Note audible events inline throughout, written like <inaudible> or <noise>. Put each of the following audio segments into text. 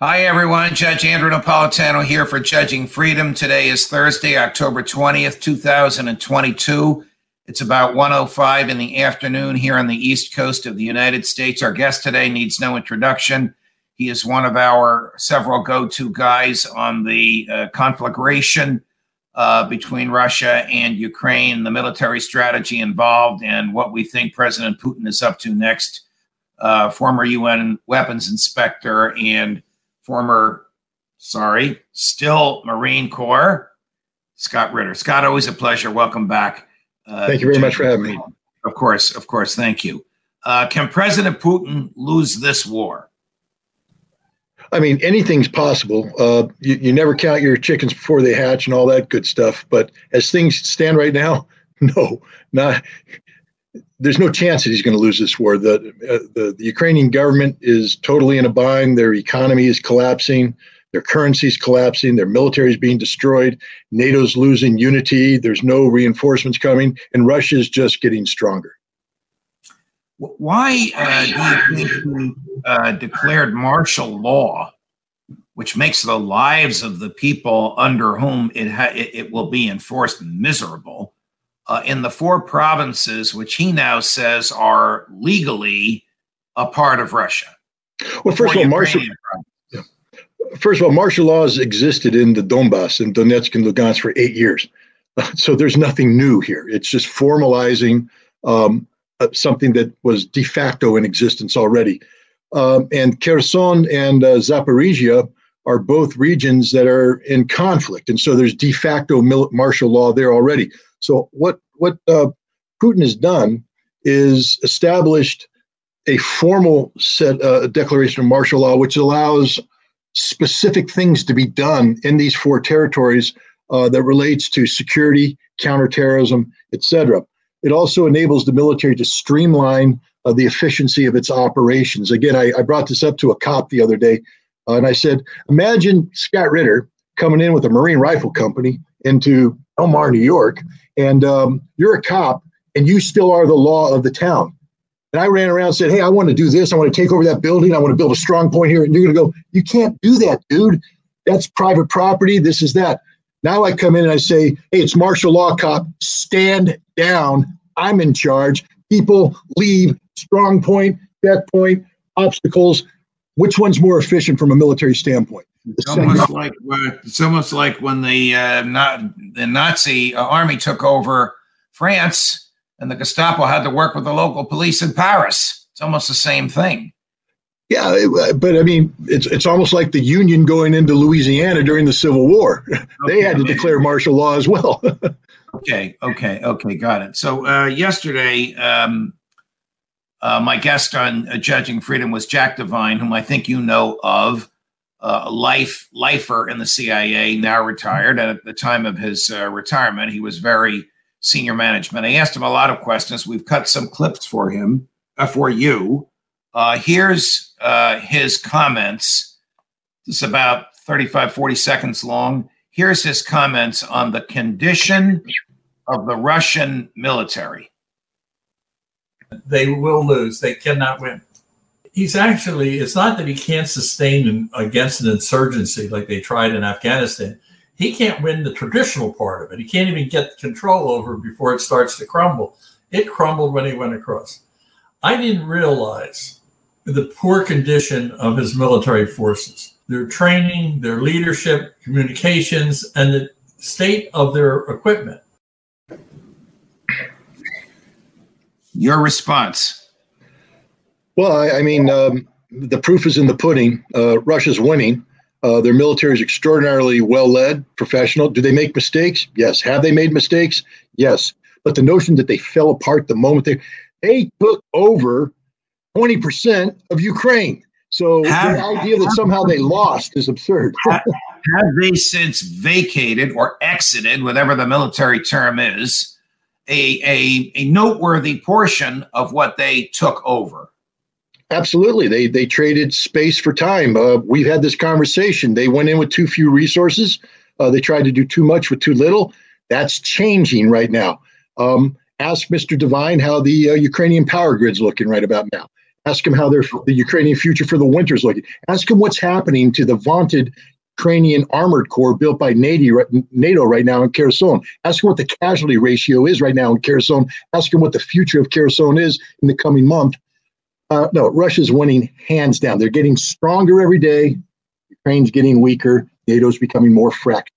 Hi, everyone. Judge Andrew Napolitano here for Judging Freedom. Today is Thursday, October 20th, 2022. It's about 105 in the afternoon here on the East Coast of the United States. Our guest today needs no introduction. He is one of our several go-to guys on the uh, conflagration uh, between Russia and Ukraine, the military strategy involved, and what we think President Putin is up to next. Uh, former UN weapons inspector and former, sorry, still Marine Corps, Scott Ritter. Scott, always a pleasure. Welcome back. Uh, thank you very much for having me. Of course, of course. Thank you. Uh, can President Putin lose this war? I mean, anything's possible. Uh, you, you never count your chickens before they hatch and all that good stuff. But as things stand right now, <laughs> no, not. There's no chance that he's going to lose this war. The, uh, the the Ukrainian government is totally in a bind. Their economy is collapsing. Their currency is collapsing. Their military is being destroyed. NATO's losing unity. There's no reinforcements coming, and Russia is just getting stronger. Why uh, do you think uh, declared martial law, which makes the lives of the people under whom it ha- it, will be enforced miserable? Uh, in the four provinces, which he now says are legally a part of Russia. Well, first of all, martial. Yeah. First of all, martial laws existed in the Donbass in Donetsk and Lugansk for eight years, <laughs> so there's nothing new here. It's just formalizing um, uh, something that was de facto in existence already. Um, and Kherson and uh, Zaporizhia are both regions that are in conflict, and so there's de facto mil- martial law there already. So what what uh, Putin has done is established a formal set uh, declaration of martial law, which allows specific things to be done in these four territories uh, that relates to security, counterterrorism, etc. It also enables the military to streamline uh, the efficiency of its operations. Again, I, I, brought this up to a cop the other day, uh, and I said, imagine Scott Ritter coming in with a Marine Rifle Company into Elmar, New York, and um, you're a cop, and you still are the law of the town. And I ran around and said, Hey, I want to do this. I want to take over that building. I want to build a strong point here. And you're going to go, You can't do that, dude. That's private property. This is that. Now I come in and I say, hey, it's martial law cop, stand down. I'm in charge. People leave, strong point, checkpoint, obstacles. Which one's more efficient from a military standpoint? It's almost like it's almost like when the uh, not the Nazi uh, army took over France, and the Gestapo had to work with the local police in Paris. It's almost the same thing. Yeah, but I mean, it's it's almost like the Union going into Louisiana during the Civil War. <laughs> Okay. they had to declare martial law as well. <laughs> okay, okay, okay, got it. So uh, yesterday, um, uh, my guest on uh, Judging Freedom was Jack Devine, whom I think you know of, uh, life lifer in the CIA, now retired. And at the time of his uh, retirement, he was very senior management. I asked him a lot of questions. We've cut some clips for him, uh, for you. Uh, here's uh, his comments. It's about 35, 40 seconds long. Here's his comments on the condition of the Russian military. They will lose. They cannot win. He's actually, it's not that he can't sustain against an insurgency like they tried in Afghanistan. He can't win the traditional part of it. He can't even get control over it before it starts to crumble. It crumbled when he went across. I didn't realize the poor condition of his military forces, their training, their leadership, communications, and the state of their equipment. Your response? Well, I, I mean, um, the proof is in the pudding. Uh, Russia's winning. Uh, their military is extraordinarily well led, professional. Do they make mistakes? Yes. Have they made mistakes? Yes. But the notion that they fell apart the moment they they took over 20% of Ukraine. So have, the idea that somehow they lost is absurd. have, have they since vacated or exited, whatever the military term is, a, a, a noteworthy portion of what they took over? Absolutely. They they traded space for time. Uh, we've had this conversation. They went in with too few resources. Uh, they tried to do too much with too little. That's changing right now. Um, ask Mr. Devine how the uh, Ukrainian power grid's looking right about now. Ask him how their the Ukrainian future for the winter is looking. Ask him what's happening to the vaunted Ukrainian armored corps built by NATO right now in Kherson. Ask him what the casualty ratio is right now in Kherson. Ask him what the future of Kherson is in the coming month. Uh, no, Russia's winning hands down. They're getting stronger every day. Ukraine's getting weaker. NATO's becoming more fractured.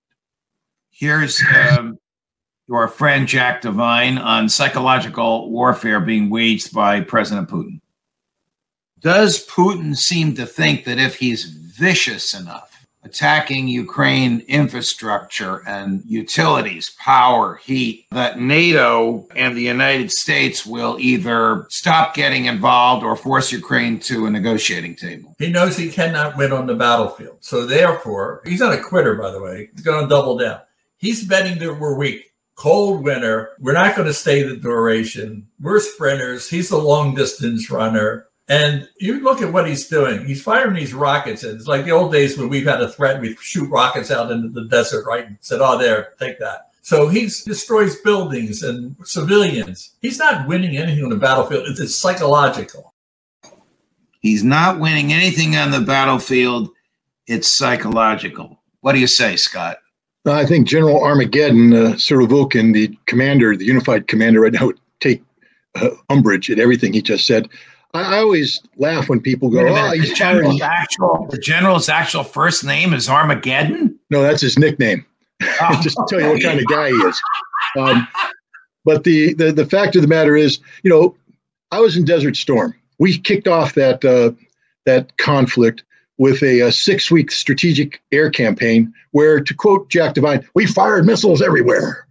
Here's um, your friend Jack Devine on psychological warfare being waged by President Putin. Does Putin seem to think that if he's vicious enough, attacking Ukraine infrastructure and utilities, power, heat, that NATO and the United States will either stop getting involved or force Ukraine to a negotiating table. He knows he cannot win on the battlefield. So therefore, he's not a quitter, by the way. He's going to double down. He's betting that we're weak. Cold winter. We're not going to stay the duration. We're sprinters. He's a long distance runner. And you look at what he's doing. He's firing these rockets. And it's like the old days when we've had a threat, we shoot rockets out into the desert, right? And said, oh, there, take that. So he destroys buildings and civilians. He's not winning anything on the battlefield. It's psychological. He's not winning anything on the battlefield. It's psychological. What do you say, Scott? I think General Armageddon, uh, Surovikin, the commander, the unified commander right now, would take uh, umbrage at everything he just said. I, I always laugh when people go, "Oh, he's the general's actual the general's actual first name is Armageddon." No, that's his nickname. Oh. <laughs> Just to tell you what kind of guy he is. Um, but the, the the fact of the matter is, you know, I was in Desert Storm. We kicked off that uh, that conflict with a, a six week strategic air campaign where, to quote Jack Devine, we fired missiles everywhere.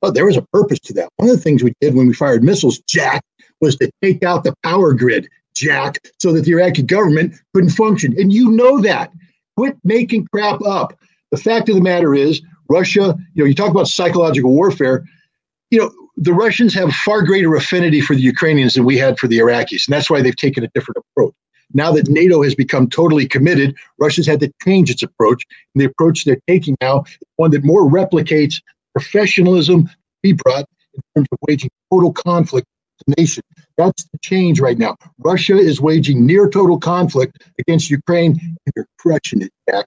But there was a purpose to that. One of the things we did when we fired missiles, Jack, was to take out the power grid, Jack, so that the Iraqi government couldn't function. And you know that. Quit making crap up. The fact of the matter is, Russia, you know, you talk about psychological warfare, you know, the Russians have far greater affinity for the Ukrainians than we had for the Iraqis. And that's why they've taken a different approach. Now that NATO has become totally committed, Russia's had to change its approach. And the approach they're taking now is one that more replicates professionalism be brought in terms of waging total conflict nation. That's the change right now. Russia is waging near total conflict against Ukraine, and they're crushing it, Jack.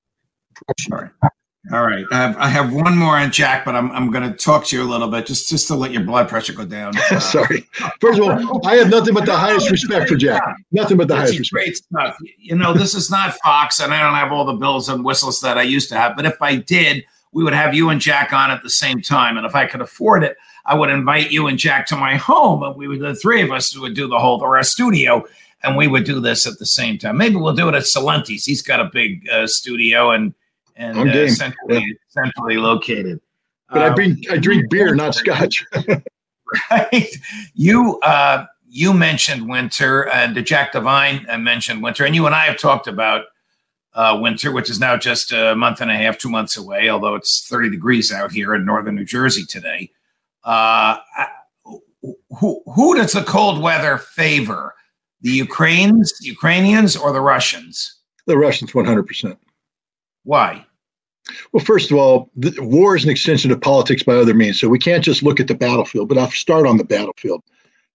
Crushing All right. It. All right. I have, I have one more on Jack, but I'm, I'm going to talk to you a little bit just, just to let your blood pressure go down. Uh, <laughs> Sorry. First of all, I have nothing but the highest respect for Jack. Nothing but the highest respect. Great stuff. You know, this is not Fox, and I don't have all the bells and whistles that I used to have. But if I did, we would have you and Jack on at the same time. And if I could afford it, I would invite you and Jack to my home, and we would the three of us would do the whole or our studio, and we would do this at the same time. Maybe we'll do it at Salenti's. He's got a big uh, studio and and uh, centrally, yeah. centrally located. But um, I drink I drink beer, <laughs> not scotch. <laughs> right. You uh, you mentioned winter, and Jack Devine uh, mentioned winter, and you and I have talked about uh, winter, which is now just a month and a half, two months away, although it's 30 degrees out here in northern New Jersey today. Uh, who who does the cold weather favor? The Ukrainians, Ukrainians, or the Russians? The Russians, one hundred percent. Why? Well, first of all, the, war is an extension of politics by other means, so we can't just look at the battlefield. But I'll start on the battlefield.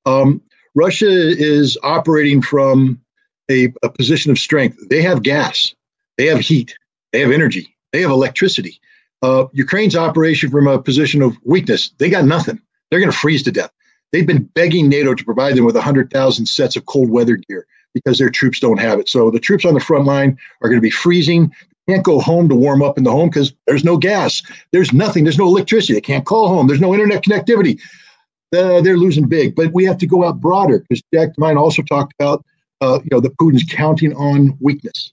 Um, Russia is operating from a, a position of strength. They have gas, they have heat, they have energy, they have electricity. Uh, Ukraine's operation from a position of weakness. They got nothing. They're going to freeze to death. They've been begging NATO to provide them with 100,000 sets of cold weather gear because their troops don't have it. So the troops on the front line are going to be freezing. can't go home to warm up in the home because there's no gas. There's nothing. There's no electricity. They can't call home. There's no internet connectivity. Uh, they're losing big. But we have to go out broader because Jack Devine also talked about, uh, you know, the Putin's counting on weakness.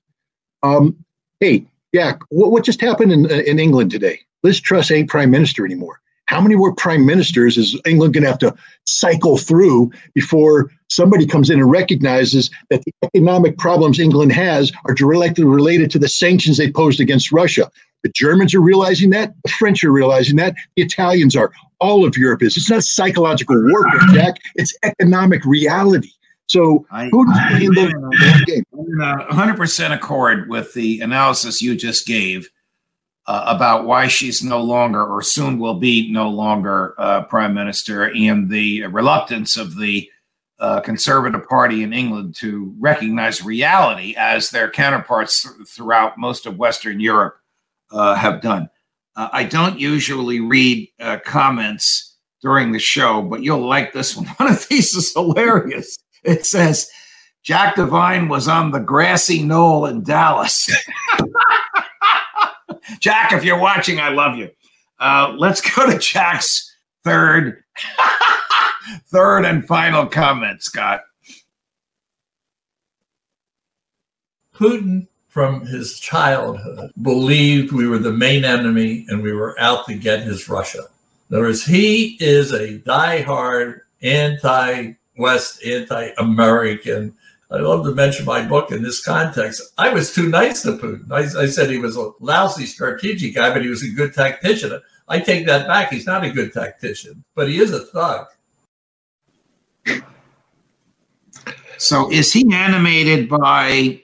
Um, hey, Jack, what, what just happened in, uh, in England today? Liz Truss ain't prime minister anymore. How many more prime ministers is England going to have to cycle through before somebody comes in and recognizes that the economic problems England has are directly related to the sanctions they posed against Russia? The Germans are realizing that. The French are realizing that. The Italians are. All of Europe is. It's not psychological warfare, Jack. It's economic reality. So I, Putin's playing the game. I'm in 100% accord with the analysis you just gave uh, about why she's no longer or soon will be no longer uh, prime minister and the reluctance of the uh, Conservative Party in England to recognize reality as their counterparts th- throughout most of Western Europe uh, have done. Uh, I don't usually read uh, comments during the show, but you'll like this one. <laughs> One of these is hilarious. It says, Jack Devine was on the grassy knoll in Dallas. <laughs> Jack, if you're watching, I love you. Uh, let's go to Jack's third, <laughs> third and final comment, Scott. Putin, from his childhood, believed we were the main enemy and we were out to get his Russia. In other words, he is a diehard anti-West, anti-American I love to mention my book in this context. I was too nice to Putin. I, I, said he was a lousy strategic guy, but he was a good tactician. I take that back. He's not a good tactician, but he is a thug. So, is he animated by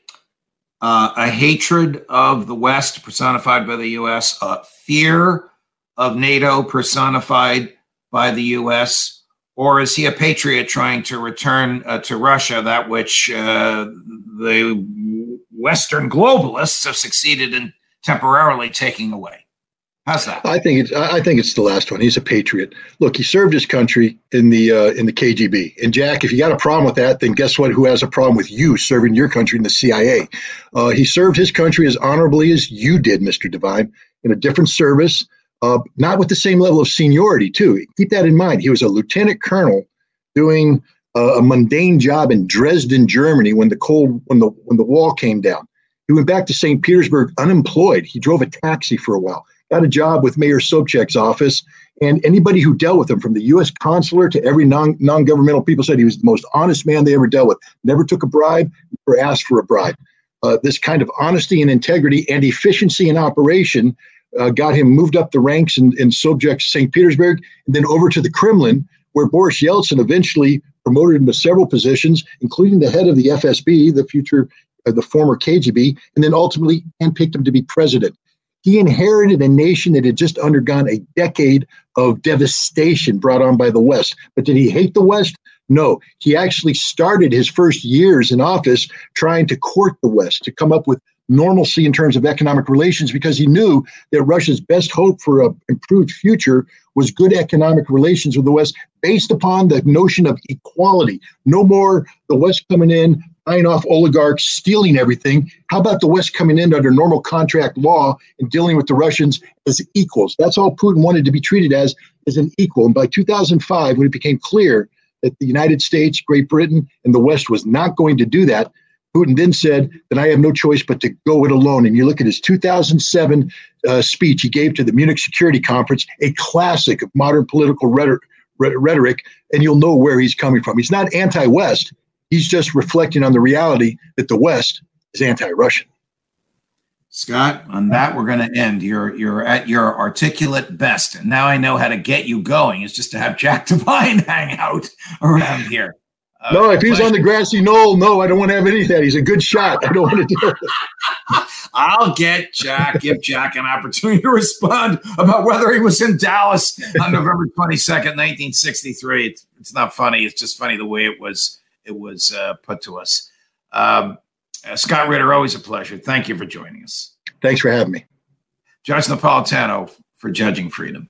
uh, a hatred of the West personified by the U.S., a fear of NATO personified by the U.S., or is he a patriot trying to return uh, to Russia that which uh, the Western globalists have succeeded in temporarily taking away? How's that? I think it's I think it's the last one. He's a patriot. Look, he served his country in the uh, in the KGB. And Jack, if you got a problem with that, then guess what? Who has a problem with you serving your country in the CIA? Uh, he served his country as honorably as you did, Mister Devine, in a different service uh, not with the same level of seniority, too. Keep that in mind. He was a lieutenant colonel doing a mundane job in Dresden, Germany, when the cold when the when the wall came down. He went back to St. Petersburg unemployed. He drove a taxi for a while, got a job with Mayor Sobchak's office, and anybody who dealt with him, from the U.S. consular to every non non governmental people, said he was the most honest man they ever dealt with. Never took a bribe, never asked for a bribe. Uh, this kind of honesty and integrity and efficiency in operation uh, got him moved up the ranks in, in Sobchak St. Petersburg, and then over to the Kremlin, where Boris Yeltsin eventually promoted him to several positions, including the head of the FSB, the future, uh, the former KGB, and then ultimately handpicked him to be president. He inherited a nation that had just undergone a decade of devastation brought on by the West. But did he hate the West? No, he actually started his first years in office trying to court the West, to come up with normalcy in terms of economic relations because he knew that Russia's best hope for an improved future was good economic relations with the West based upon the notion of equality. No more the West coming in, buying off oligarchs, stealing everything. How about the West coming in under normal contract law and dealing with the Russians as equals? That's all Putin wanted to be treated as, as an equal. And by 2005, when it became clear that the United States, Great Britain, and the West was not going to do that, Putin then said that I have no choice but to go it alone. And you look at his 2007 uh, speech he gave to the Munich Security Conference, a classic of modern political rhetoric, and you'll know where he's coming from. He's not anti West, he's just reflecting on the reality that the West is anti Russian. Scott, on that we're going to end. You're you're at your articulate best, and now I know how to get you going. Is just to have Jack <laughs> Devine hang out around here. No, if he's on the grassy knoll, no, I don't want to have any of that. He's a good shot. I don't want to do it. <laughs> I'll get Jack, give Jack an opportunity to respond about whether he was in Dallas on November 22nd, 1963. It's, it's not funny. It's just funny the way it was it was uh, put to us. Um, uh, Scott Ritter, always a pleasure. Thank you for joining us. Thanks for having me. Judge Napolitano for Judging Freedom.